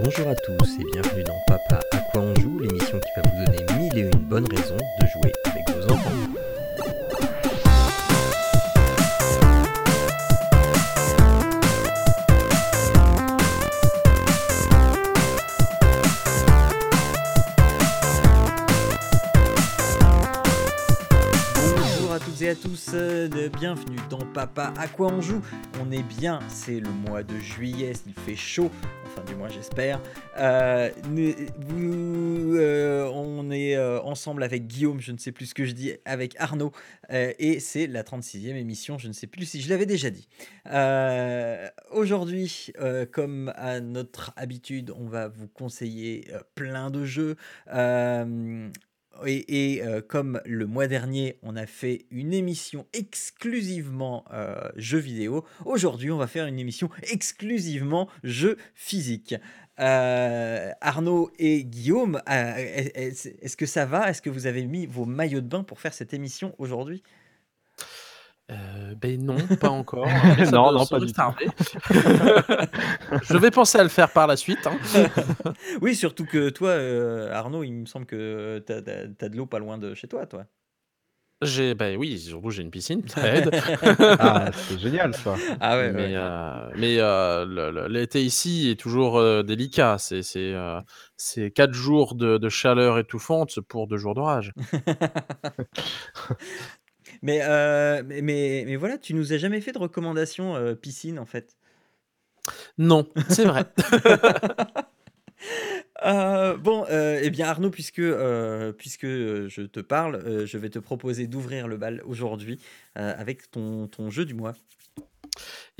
Bonjour à tous et bienvenue dans Papa à quoi on joue, l'émission qui va vous donner mille et une bonnes raisons de jouer avec vos enfants. Bonjour à toutes et à tous, euh, bienvenue dans Papa à quoi on joue. On est bien, c'est le mois de juillet, il fait chaud, moins j'espère. Euh, euh, on est euh, ensemble avec Guillaume, je ne sais plus ce que je dis, avec Arnaud, euh, et c'est la 36e émission, je ne sais plus si je l'avais déjà dit. Aujourd'hui, comme à notre habitude, on va vous conseiller plein de jeux. Et, euh, comme le mois dernier, on a fait une émission exclusivement euh, jeux vidéo, aujourd'hui, on va faire une émission exclusivement jeux physiques. Euh, Arnaud et Guillaume, est- est-ce que ça va? Est-ce que vous avez mis vos maillots de bain pour faire cette émission aujourd'hui? Euh, ben non, pas encore. ça Non, non, pas du tout. Je vais penser à le faire par la suite. hein. Oui, surtout que toi, euh, Arnaud, il me semble que tu as, de l'eau pas loin de chez toi, toi. J'ai, ben oui, surtout j'ai une piscine, ça aide. Ah, c'est génial ça. Ah ouais, mais ouais. euh, euh, l'été ici est toujours euh, délicat. C'est c'est euh, c'est quatre jours de, de chaleur étouffante pour deux jours d'orage. Mais, euh, mais, mais, mais voilà, tu nous as jamais fait de recommandation euh, piscine en fait? Non, c'est vrai. Euh, bon, euh, eh bien Arnaud, puisque, euh, puisque je te parle, je vais te proposer d'ouvrir le bal aujourd'hui avec ton, ton jeu du mois.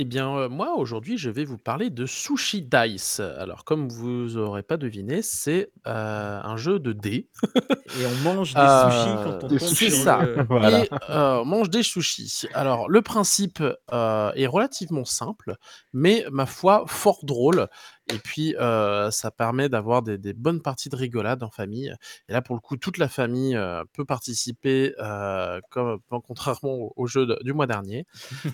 Eh bien, euh, moi, aujourd'hui, je vais vous parler de Sushi Dice. Alors, comme vous aurez pas deviné, c'est euh, un jeu de dés. Et on mange des Euh, sushis quand on tombe C'est sur ça. le- Voilà. Et euh, on mange des sushis. Alors, le principe euh, est relativement simple, mais ma foi, fort drôle. Et puis, euh, ça permet d'avoir des, des bonnes parties de rigolade en famille. Et là, pour le coup, toute la famille euh, peut participer, euh, comme, contrairement au, au jeu de- du mois dernier.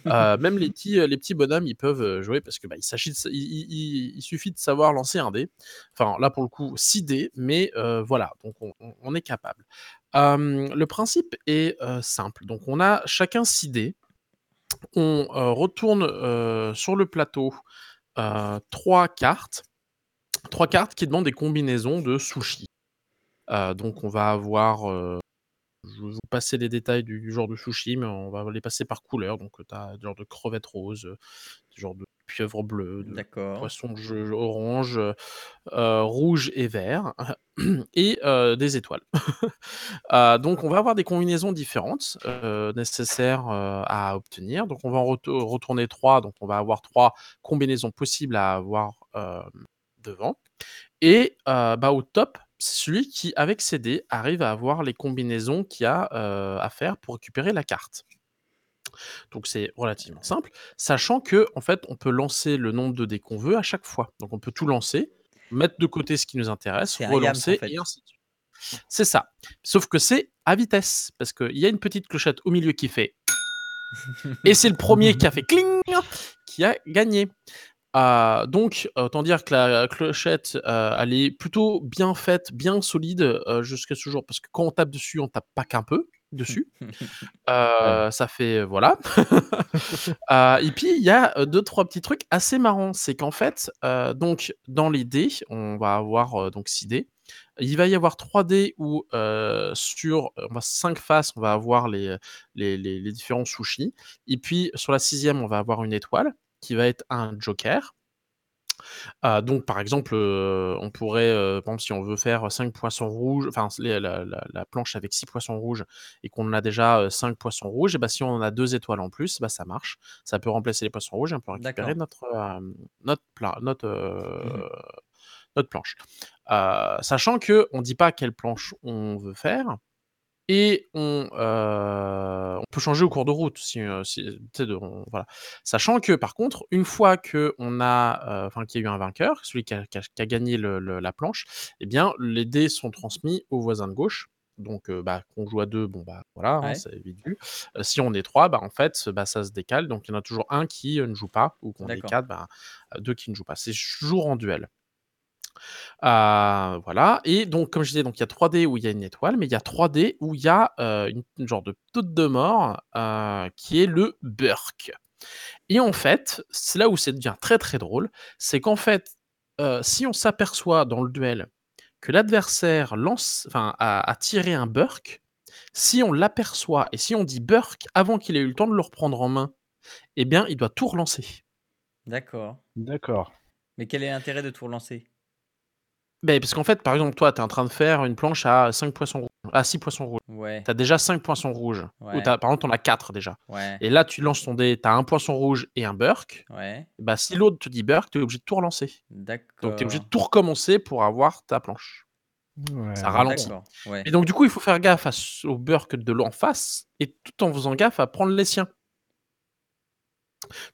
Euh, même les petits, les petits bonhommes, ils peuvent euh, jouer parce que bah, il, s'agit il, suffit de savoir lancer un dé. Enfin, là, pour le coup, 6 dés, mais euh, voilà, donc on, est capable. Le principe est euh, simple. Donc, on a chacun 6 dés. On retourne sur le plateau trois cartes. Trois cartes qui demandent des combinaisons de sushis. Euh, donc, on va avoir. Je vais vous passer les détails du, du genre de sushi, mais on va les passer par couleur. Donc, tu as genre de crevettes roses, du genre de pieuvre bleue, de D'accord. poisson jeu- orange, euh, rouge et vert, et euh, des étoiles. Euh, donc, on va avoir des combinaisons différentes euh, nécessaires à obtenir. Donc, on va en retou- retourner trois. Donc, on va avoir trois combinaisons possibles à avoir devant. Et bah, au top, c'est celui qui, avec ses dés, arrive à avoir les combinaisons qu'il y a euh, à faire pour récupérer la carte. Donc c'est relativement simple, sachant que en fait on peut lancer le nombre de dés qu'on veut à chaque fois. Donc on peut tout lancer, mettre de côté ce qui nous intéresse, en relancer fait. et ainsi de suite. C'est ça. Sauf que c'est à vitesse, parce qu'il y a une petite clochette au milieu qui fait. et c'est le premier qui a fait cling qui a gagné. Euh, donc, autant dire que la clochette, euh, elle est plutôt bien faite, bien solide euh, jusqu'à ce jour, parce que quand on tape dessus, on tape pas qu'un peu dessus. Euh, Ça fait voilà. Et puis il y a deux trois petits trucs assez marrants, c'est qu'en fait, donc dans les dés, on va avoir donc 6 dés. Il va y avoir 3 dés où euh, sur on va 5 faces, on va avoir les, les, les, les différents sushis. Et puis sur la sixième, on va avoir une étoile qui va être un joker. Euh, donc, par exemple, euh, on pourrait, euh, par exemple, si on veut faire 5 poissons rouges, enfin, la, la- la planche avec 6 poissons rouges et qu'on a déjà 5 poissons rouges, et bah, si on en a deux étoiles en plus, bah, ça marche. Ça peut remplacer les poissons rouges et on peut récupérer notre, euh, notre, pla- notre, euh, Mhm. notre planche. Euh, sachant que on dit pas quelle planche on veut faire. Et on, euh, on peut changer au cours de route, si, euh, si- de- on- voilà. Sachant que par contre, une fois que on a, euh, qu'il y a eu un vainqueur, celui qui a, qui a- qui a gagné le- le- la planche, eh bien les dés sont transmis au voisin de gauche. Donc, euh, bah, qu'on joue à deux, bon bah voilà, hein, c'est vite vu. Euh, si on est trois, bah en fait, bah, ça se décale. Donc il y en a toujours un qui euh, ne joue pas, ou qu'on est quatre, bah, deux qui ne jouent pas. C'est toujours en duel. Euh, voilà. Et donc, comme je disais, donc il y a 3D où il y a une étoile, mais il y a 3D où il y a euh, une, une genre de toute de mort euh, qui est le Burk. Et en fait, c'est là où ça devient très très drôle, c'est qu'en fait, euh, si on s'aperçoit dans le duel que l'adversaire lance, enfin, a, a tiré un Burk, si on l'aperçoit et si on dit Burk avant qu'il ait eu le temps de le reprendre en main, eh bien, il doit tout relancer. D'accord. D'accord. Mais quel est l'intérêt de tout relancer? Ben, parce qu'en fait, par exemple, toi, tu es en train de faire une planche à 5 poissons rouges, à 6 poissons rouges. Ouais. Tu as déjà 5 poissons rouges. Ouais. Ou t'as- par exemple, tu en as 4 déjà. Ouais. Et là, tu lances ton dé, tu as un poisson rouge et un Burk. Ouais. Bah, si l'autre te dit Burk, tu es obligé de tout relancer. D'accord. Donc, tu es obligé de tout recommencer pour avoir ta planche. Ouais. Ça ralentit. Et donc, du coup, il faut faire gaffe à au Burk de l'en face et tout en faisant gaffe à prendre les siens.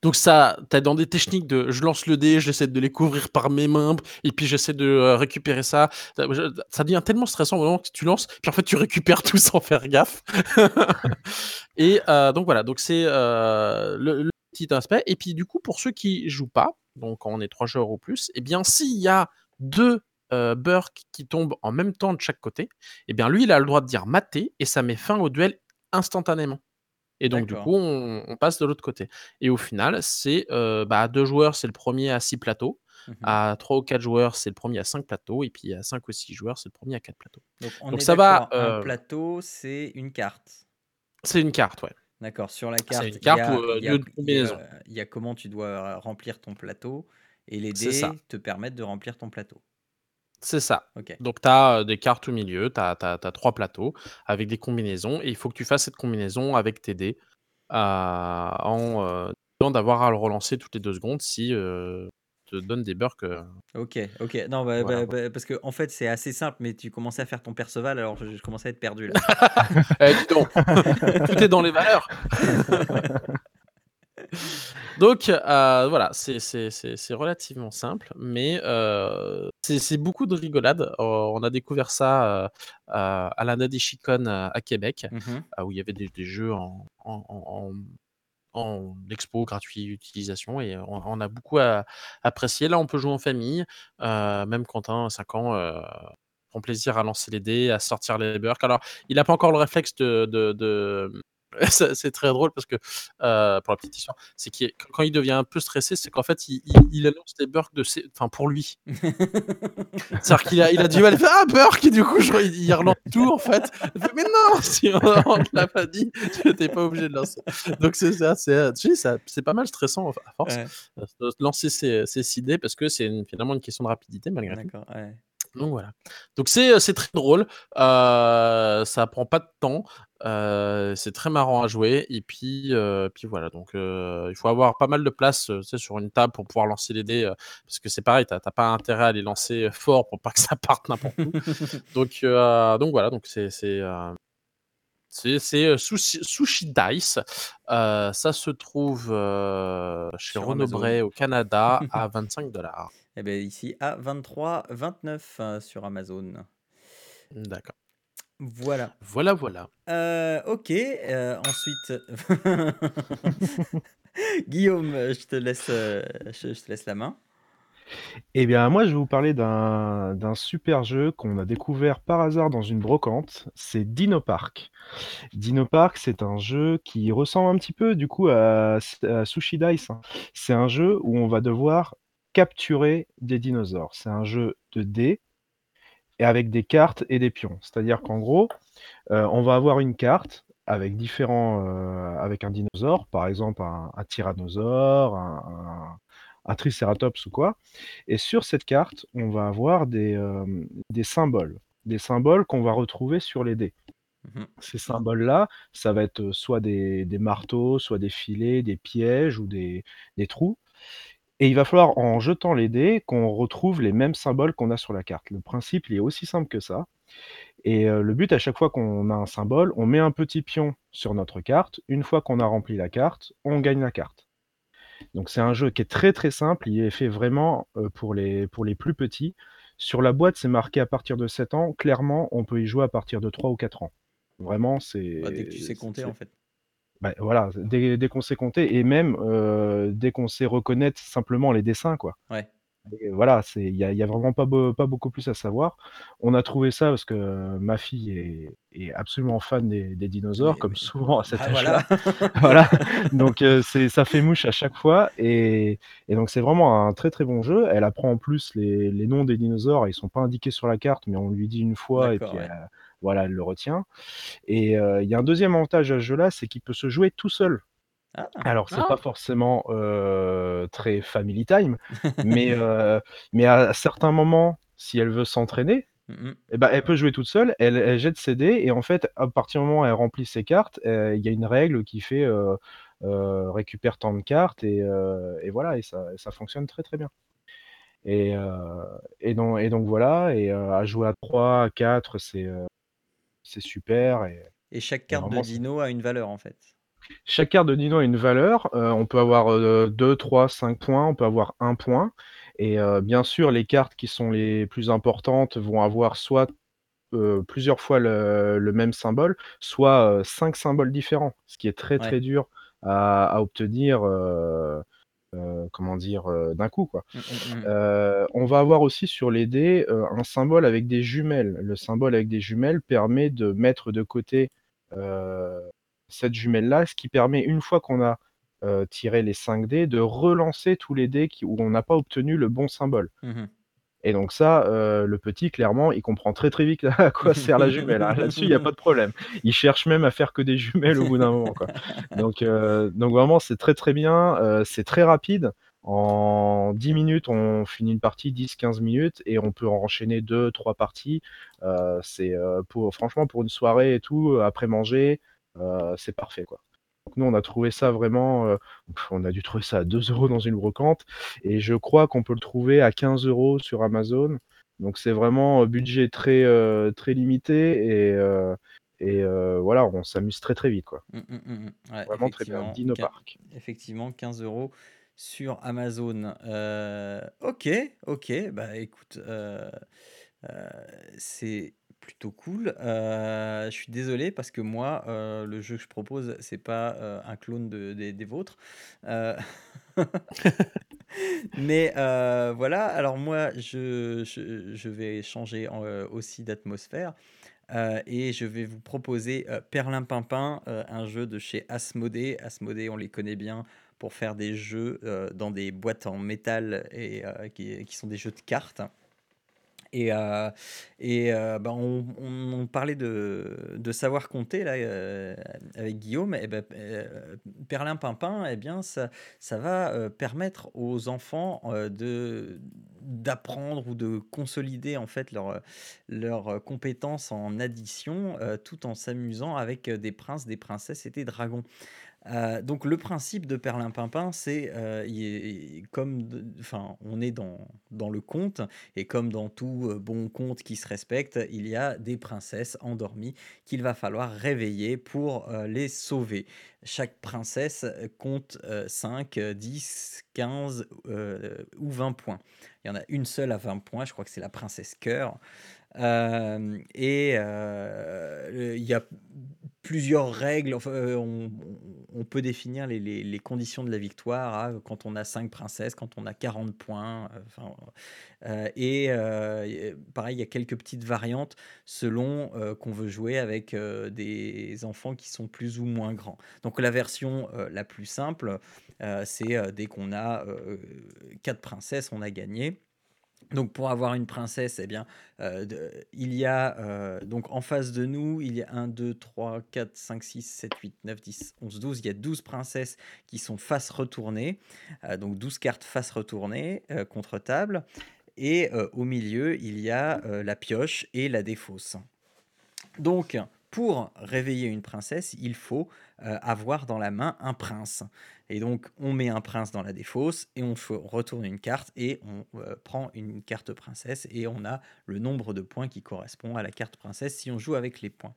Donc ça, t'as dans des techniques de je lance le dé, j'essaie de les couvrir par mes mains, et puis j'essaie de euh, récupérer ça. Ça, devient tellement stressant au moment que tu lances, puis en fait tu récupères tout sans faire gaffe. et euh, donc voilà, donc c'est euh, le, petit aspect. Et puis du coup, pour ceux qui jouent pas, donc quand on est trois joueurs ou plus, eh bien s'il y a deux euh, Burk qui tombent en même temps de chaque côté, eh bien lui il a le droit de dire maté et ça met fin au duel instantanément. Et donc, du coup, on, on passe de l'autre côté. Et au final, c'est euh, bah, à deux joueurs, c'est le premier à six plateaux. Mhm. À trois ou quatre joueurs, c'est le premier à cinq plateaux. Et puis à cinq ou six joueurs, c'est le premier à quatre plateaux. Donc, on donc est ça va, Un euh, plateau, c'est une carte. C'est une carte, ouais. D'accord. Sur la carte, une il y carte a- euh, il y a- lieu de il y a- combinaison. Il y a comment tu dois remplir ton plateau et les dés te permettent de remplir ton plateau. C'est ça. Ok. Donc, tu as des cartes au milieu, tu as, trois plateaux avec des combinaisons. Et il faut que tu fasses cette combinaison avec tes dés euh, en euh, disant d'avoir à le relancer toutes les deux secondes si euh, te donne des burks. Ok, ok. Non, bah, Voilà. bah, bah, parce que en fait, c'est assez simple, mais tu commençais à faire ton Perceval, alors je, je commençais à être perdu là. Eh, dis donc, tout est dans les valeurs. Donc euh, voilà, c'est- relativement simple, mais euh, c'est beaucoup de rigolade. Euh, on a découvert ça à la Nadeshikon à Québec, euh, où il y avait des, des jeux en, en, en- en expo gratuit utilisation et on, on a beaucoup à- apprécié. Là, on peut jouer en famille, même Quentin, 5 ans, prend plaisir à lancer les dés, à sortir les burks. Alors, il n'a pas encore le réflexe de. de- de- c'est très drôle parce que, euh, pour la petite histoire, c'est qu'il quand il devient un peu stressé, c'est qu'en fait, il, il, il annonce des burks de ses, enfin, pour lui. C'est-à-dire qu'il a, il a du mal, il fait Ah, burk Et du coup, je, il, relance tout en fait. Mais non, si on ne l'a pas dit, tu n'étais pas obligé de lancer. Donc, c'est ça, c'est tu sais, ça- c'est pas mal stressant à force Ouais, euh, de lancer ses, ses idées parce que c'est finalement une question de rapidité malgré tout. Ouais. Donc voilà. Donc c'est c'est très drôle. Euh, ça prend pas de temps. euh, c'est très marrant à jouer. Et puis, euh, puis voilà. Donc euh, il faut avoir pas mal de place euh, sur une table pour pouvoir lancer les dés. euh, parce que c'est pareil, t'as pas intérêt à les lancer fort pour pas que ça parte n'importe où. donc, euh, donc voilà. Donc c'est c'est Sushi, Sushi Dice. Ça se trouve chez Renaud. Bray au Canada à 25 dollars. Eh bien, ici, à 23, 29 euh, sur Amazon. D'accord. Voilà. Voilà, voilà. Euh, ok. euh, ensuite, Guillaume, je te laisse, je, je te laisse la main. Eh bien, moi, je vais vous parler d'un super jeu qu'on a découvert par hasard dans une brocante. C'est Dino Park. Dino Park, c'est un jeu qui ressemble un petit peu, du coup, à, Sushi Dice. hein. C'est un jeu où on va devoir capturer des dinosaures. C'est un jeu de dés et avec des cartes et des pions. C'est-à-dire qu'en gros, euh, on va avoir une carte avec différents, euh, avec un dinosaure, par exemple un tyrannosaure, un, un- tricératops ou quoi. Et sur cette carte, on va avoir des, euh, des symboles, des symboles qu'on va retrouver sur les dés. Mhm. Ces symboles-là, ça va être soit des, des marteaux, soit des filets, des pièges ou des, des trous. Et il va falloir, en jetant les dés, qu'on retrouve les mêmes symboles qu'on a sur la carte. Le principe, il est aussi simple que ça. Et euh, le but, à chaque fois qu'on a un symbole, on met un petit pion sur notre carte. Une fois qu'on a rempli la carte, on gagne la carte. Donc c'est un jeu qui est très très simple. Il est fait vraiment euh, pour, les, pour les plus petits. Sur la boîte, c'est marqué à partir de 7 ans. Clairement, on peut y jouer à partir de 3 ou 4 ans. Vraiment, c'est. Bah, dès que tu sais compter, en fait. bah, voilà, dès, dès qu'on sait compter et même euh, dès qu'on sait reconnaître simplement les dessins, quoi. Ouais. Et voilà, c'est il y a y a vraiment pas beau pas beaucoup plus à savoir. On a trouvé ça parce que ma fille est est absolument fan des des dinosaures, Mais comme oui. souvent à cet Ah âge-là. voilà. Voilà, donc heu, c'est ça fait mouche à chaque fois et et donc c'est vraiment un très, très bon jeu. Elle apprend en plus les les noms des dinosaures, ils sont pas indiqués sur la carte, mais on lui dit une fois et D'accord, puis ouais. elle voilà, elle le retient et heu, il y a un 2e avantage à ce jeu-là, c'est qu'il peut se jouer tout seul. Ah! Alors c'est Ah! pas forcément, heu, très family time, mais heu, mais à certains moments, si elle veut s'entraîner et bah, elle peut jouer toute seule. Elle elle jette ses dés et en fait, à partir du moment où elle remplit ses cartes, heu, il y a une règle qui fait, heu, récupère tant de cartes et voilà et ça ça fonctionne très, très bien et donc et donc voilà et à jouer à 3, à 4, c'est, super et Et chaque carte de vraiment c'est dino a une valeur, en fait? Chaque carte de dino a une valeur, heu, on peut avoir, heu, 2-3-5 points, on peut avoir 1 point et heu, bien sûr, les cartes qui sont les plus importantes vont avoir soit, heu, plusieurs fois le le même symbole, soit, heu, 5 symboles différents, ce qui est très, Ouais. très dur à à obtenir, comment dire? D'un coup, quoi. Mmh mh, mmh. Heu, on va avoir aussi sur les dés, un symbole avec des jumelles. Le symbole avec des jumelles permet de mettre de côté, cette jumelle-là, ce qui permet, une fois qu'on a, tiré les 5 dés, de relancer tous les dés qui où on n'a pas obtenu le bon symbole Mmh mh. et donc ça, le petit, clairement, il comprend très, très vite à quoi sert la jumelle, hein. Là-dessus, il y a pas de problème. Il cherche même à faire que des jumelles au bout d'un moment, quoi. Donc donc vraiment, c'est très, très bien, c'est très rapide. En 10 minutes, on finit une partie, 10-15 minutes et on peut enchaîner 2-3 parties. C'est, pour franchement, pour une soirée et tout, après manger, c'est parfait, quoi. Donc nous, on a trouvé ça vraiment, heu, on a dû trouver ça à 2 € dans une brocante et je crois qu'on peut le trouver à 15 € sur Amazon. Donc c'est vraiment, heu, budget très, très limité et et voilà, on s'amuse très, très vite, quoi. Mmh mh, mmh mh. Ouais, Vraiment très bien, quin Dinopark. effectivement 15 € sur Amazon. OK, OK, bah, écoute, c'est plutôt cool. Heu, je suis désolé parce que moi, heu, le jeu que je propose, c'est pas, heu, un clone de des vôtres. Mais voilà, alors moi, je je vais changer aussi d'atmosphère, et je vais vous proposer, heu, Perlimpinpin, heu, un jeu de chez Asmodée. Asmodée, on les connaît bien pour faire des jeux, dans des boîtes en métal et qui qui sont des jeux de cartes et et heu, bah, on parlait de de savoir compter là, heu, avec Guillaume et bah, heu, Perlimpinpin et bien ça ça va, permettre aux enfants, de d'apprendre ou de consolider en fait leurs, leurs compétences en addition, tout en s'amusant avec, des princes, des princesses et des dragons. Heu, donc le principe de Perlimpinpin, c'est, i comme enfin, on est dans dans le conte et comme dans tout, heu, bon conte qui se respecte, il y a des princesses endormies qu'il va falloir réveiller pour, les sauver. Chaque princesse, compte, heu, 5-10-15 heu, ou 20 points. Il y en a une seule à 20 points, je crois que c'est la princesse Cœur. Et il y a plusieurs règles, enfin, heu, on peut définir les conditions de la victoire à quand on a 5 princesses, quand on a 40 points, heu, enfin, heu et pareil, il y a quelques petites variantes selon, qu'on veut jouer avec, des enfants qui sont plus ou moins grands. Donc la version, la plus simple, c'est, dès qu'on a, heu, 4 princesses, on a gagné. Donc pour avoir une princesse heu, de il y a, heu, donc en face de nous, il y a 1-2-3-4-5-6-7-8-9-10-11-12, il y a 12 princesses qui sont face retournée, heu, donc 12 cartes face retournée, heu, contre table et heu, au milieu, il y a, la pioche et la défausse. Donc pour réveiller une princesse, il faut, heu, avoir dans la main un prince et donc on met un prince dans la défausse et on retourne une carte et on, heu, prend une carte princesse et on a le nombre de points qui correspond à la carte princesse si on joue avec les points.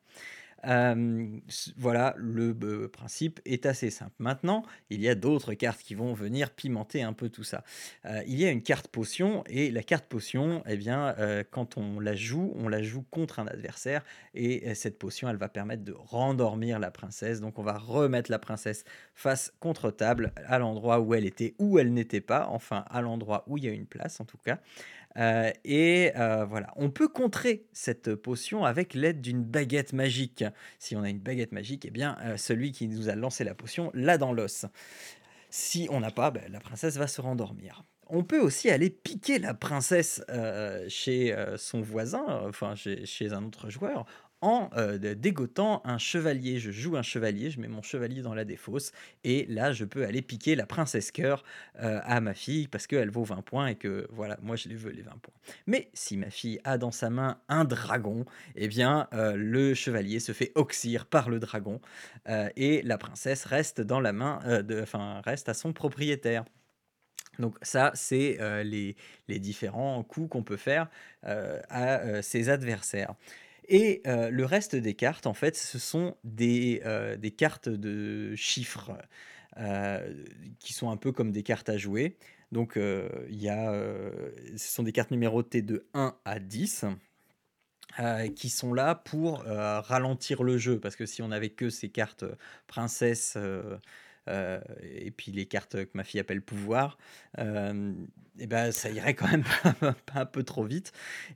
Euh, voilà, le euh, principe est assez simple. Maintenant, il y a d'autres cartes qui vont venir pimenter un peu tout ça. Euh, il y a une carte potion, et la carte potion, eh bien, quand on la joue, on la joue contre un adversaire, et cette potion, elle va permettre de rendormir la princesse. Donc on va remettre la princesse face contre table, à l'endroit où elle était, où elle n'était pas, enfin à l'endroit où il y a une place en tout cas. Euh, et euh, voilà, on peut contrer cette potion avec l'aide d'une baguette magique. Si on a une baguette magique, eh bien, euh, celui qui nous a lancé la potion l'a dans l'os. Si on n'a pas, ben, la princesse va se rendormir. On peut aussi aller piquer la princesse chez son voisin, enfin chez, un autre joueur, en euh, dégotant un chevalier. Je joue un chevalier, je mets mon chevalier dans la défausse, et là je peux aller piquer la princesse cœur euh, à ma fille parce qu'elle vaut 20 points et que voilà, moi je les veux les 20 points. Mais si ma fille a dans sa main un dragon, eh bien euh, le chevalier se fait oxyre par le dragon et la princesse reste dans la main, de, enfin reste à son propriétaire. Donc ça, c'est les, les, différents coups qu'on peut faire à ses adversaires. Et euh, le reste des cartes, en fait, ce sont des, euh, cartes de chiffres euh, qui sont un peu comme des cartes à jouer. Donc, y a, ce sont des cartes numérotées de 1 à 10. qui sont là pour ralentir le jeu parce que si on avait que ces cartes princesse et puis les cartes que ma fille appelle pouvoir, euh, et ben ça irait quand même pas un peu trop vite.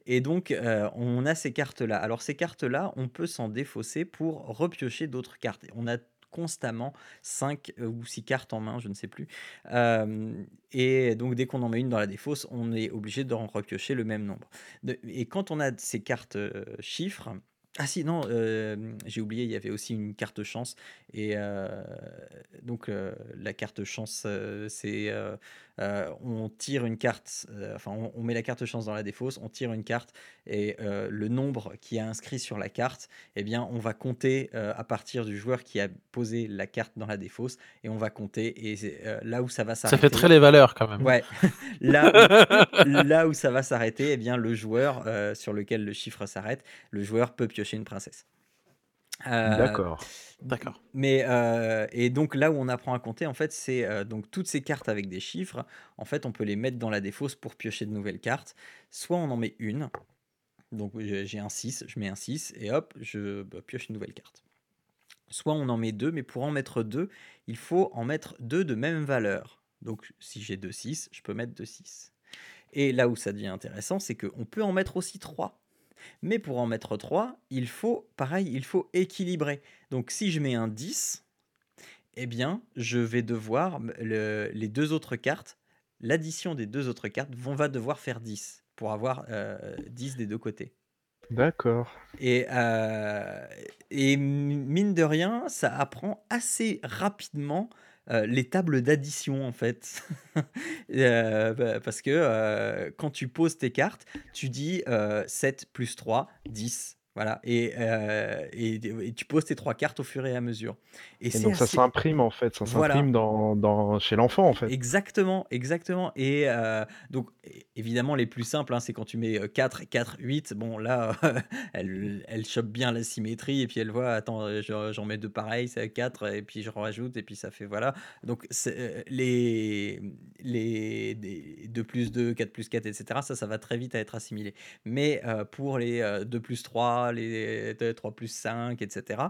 Et donc euh, on a ces cartes-là. Alors ces cartes-là, on peut s'en défausser pour repiocher d'autres cartes. On a constamment 5 ou 6 cartes en main, je ne sais plus. et donc dès qu'on en met une dans la défausse, on est obligé d'en repiocher le même nombre. et quand on a ces cartes chiffres, ah si, non, j'ai oublié, il y avait aussi une carte chance. Et donc la carte chance, c'est on tire une carte, enfin on, met la carte chance dans la défausse, on tire une carte et le nombre qui est inscrit sur la carte, eh bien on va compter à partir du joueur qui a posé la carte dans la défausse et on va compter et là où ça va s'arrêter. Ça fait très les valeurs quand même. Ouais, là, où, là où ça va s'arrêter, eh bien le joueur sur lequel le chiffre s'arrête, le joueur peut piocher une princesse. Euh, D'accord. D'accord. Mais euh, et donc là où on apprend à compter, en fait, c'est euh, donc toutes ces cartes avec des chiffres. En fait, on peut les mettre dans la défausse pour piocher de nouvelles cartes. Soit on en met une. Donc j'ai un 6, je mets un 6 et hop, je bah, pioche une nouvelle carte. Soit on en met deux, mais pour en mettre deux, il faut en mettre deux de même valeur. Donc si j'ai deux 6, je peux mettre deux 6. Et là où ça devient intéressant, c'est qu'on peut en mettre aussi trois. Mais pour en mettre 3, il faut, pareil, il faut équilibrer. Donc si je mets un 10, eh bien, je vais devoir, les deux autres cartes, l'addition des deux autres cartes vont, va devoir faire 10 pour avoir 10 euh, des deux côtés. D'accord. Et, euh, et mine de rien, ça apprend assez rapidement euh, les tables d'addition en fait. Euh, bah, parce que euh, quand tu poses tes cartes, tu dis 7 plus 3, 10. Voilà, et, et, tu poses tes trois cartes au fur et à mesure. Et, donc ça s'imprime en fait, ça s'imprime dans, dans, chez l'enfant en fait. Exactement, exactement. Et donc évidemment les plus simples, hein, c'est quand tu mets 4, 4, 8, bon là, elle, elle chope bien la symétrie et puis elle voit, attends, j'en mets deux pareils, c'est 4, et puis je rajoute, et puis ça fait voilà. Donc les, les, 2 plus 2, 4 plus 4, etc., ça, ça va très vite à être assimilé. Mais pour les 2 plus 3, les 3 plus 5, etc.,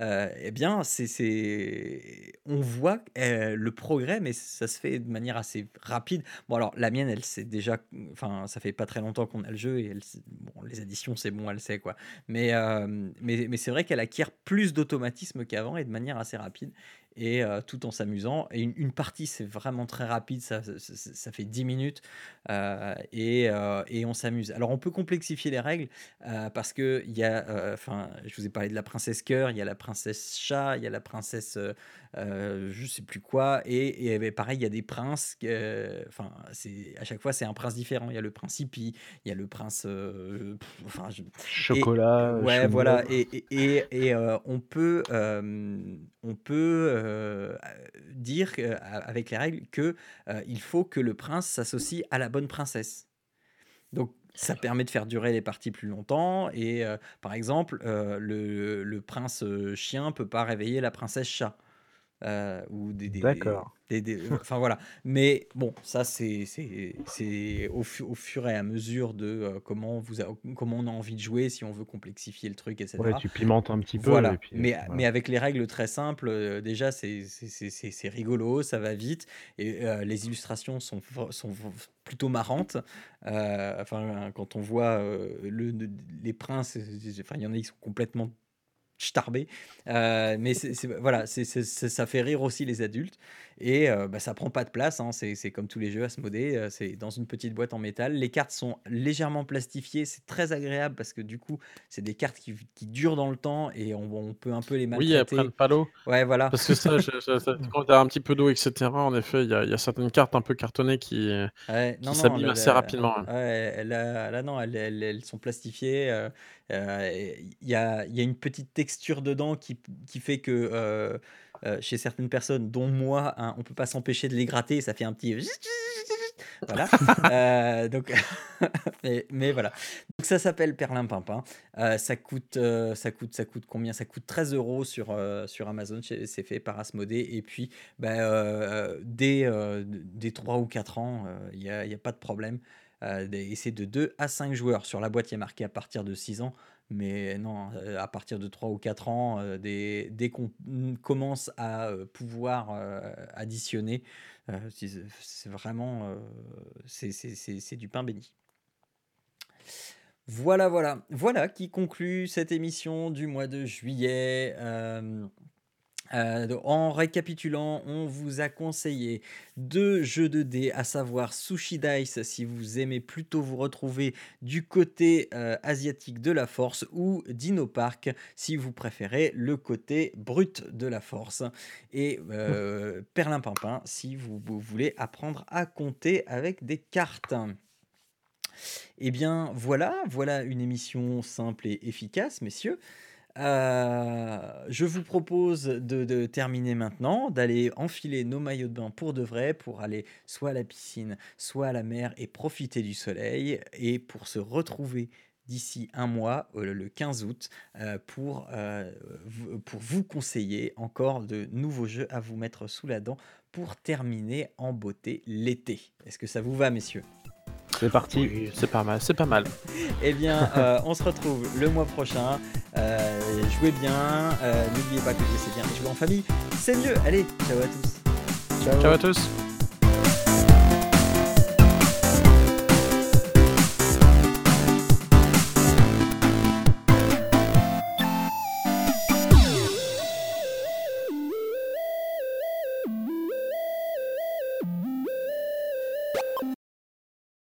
euh, eh bien, c'est, on voit euh, le progrès, mais ça se fait de manière assez rapide. Bon, alors, la mienne, elle sait déjà, enfin, ça fait pas très longtemps qu'on a le jeu, et les additions, c'est bon, elle sait, quoi. Mais, euh, mais, mais c'est vrai qu'elle acquiert plus d'automatisme qu'avant, et de manière assez rapide et tout en s'amusant. Et une, partie, c'est vraiment très rapide, ça, ça, fait 10 minutes et, et, on s'amuse. Alors, on peut complexifier les règles parce que il y a, enfin, je vous ai parlé de la princesse cœur, il y a la princesse chat, il y a la princesse euh, je sais plus quoi. Et, et pareil, il y a des princes. Enfin, c'est à chaque fois, c'est un prince différent. Il y a le prince hippie, il y a le prince. Euh, enfin, Chocolat. ouais, voilà. Et, et, et euh, on peut, on peut dire avec les règles que il faut que le prince s'associe à la bonne princesse. Donc, ça permet de faire durer les parties plus longtemps. Et euh, par exemple, euh, le, le prince euh, chien peut pas réveiller la princesse chat. Euh, ou des, des, D'accord. des- des- enfin voilà. Mais bon, ça c'est c'est c'est au, au fur et à mesure de euh, comment vous a- comment on a envie de jouer, si on veut complexifier le truc, etc. Ouais, tu pimentes un petit peu Voilà, et puis, mais, voilà. mais avec les règles très simples, euh, déjà c'est c'est- c'est- c'est- c'est rigolo, ça va vite, et euh, les illustrations sont, sont plutôt marrantes. Euh, enfin, quand on voit euh, le, le- les princes, euh, enfin, il y en a qui sont complètement starbés, euh, mais voilà, c'est- ça fait rire aussi les adultes, et euh, bah, ça prend pas de place, hein, c'est comme tous les jeux Asmodée, euh, c'est dans une petite boîte en métal. Les cartes sont légèrement plastifiées, c'est très agréable parce que du coup, c'est des cartes qui, qui durent dans le temps et on, on peut un peu les Oui, elles maltraiter. prennent pas l'eau. Ouais, voilà. Parce que ça, je- je- ça- quand t'as un petit peu d'eau, etc., en effet, il y, y a certaines cartes un peu cartonnées qui, s'abîment assez rapidement. hein. ouais, là, non, elles, elles- elles sont plastifiées. euh, euh, Il y, a, y a une petite texture dedans qui, qui fait que euh, euh, chez certaines personnes, dont moi, hein, on peut pas s'empêcher de les gratter. Ça fait un petit. Voilà. Euh, donc, mais, mais voilà. Donc ça s'appelle Perlin Pimpin. Euh, ça coûte, euh, ça coûte, ça coûte combien? Ça coûte 13 euros sur euh, sur Amazon. C'est fait par Asmodée. Et puis, bah, euh, dès dès 3 ou 4 ans, il n'y a, y a pas de problème. Et c'est de 2 à 5 joueurs. Sur la boîte, il y a marqué à partir de 6 ans. Mais non, euh, à partir de 3 ou 4 ans, euh, dès, qu'on mm, commence à euh, pouvoir additionner, c'est vraiment du pain béni. Voilà, voilà, voilà qui conclut cette émission du mois de juillet. Euh, en récapitulant, on vous a conseillé deux jeux de dés, à savoir Sushi Dice si vous aimez plutôt vous retrouver du côté euh, asiatique de la force ou Dino Park si vous préférez le côté brut de la force et euh, Perlin Pimpin si vous, vous voulez apprendre à compter avec des cartes. Eh bien voilà, voilà une émission simple et efficace, messieurs. Euh, je vous propose de, terminer maintenant, d'aller enfiler nos maillots de bain pour de vrai, pour aller soit à la piscine, soit à la mer et profiter du soleil, et pour se retrouver d'ici un mois, euh, le 15 août, euh, pour, pour vous conseiller encore de nouveaux jeux à vous mettre sous la dent pour terminer en beauté l'été. Est-ce que ça vous va, messieurs? C'est parti. Oui, c'est pas mal, c'est pas mal. eh bien, euh, on se retrouve le mois prochain. Euh, jouez bien. euh, N'oubliez pas que jouer c'est bien. et Jouer en famille, c'est mieux. Allez, ciao à tous. Ciao à tous.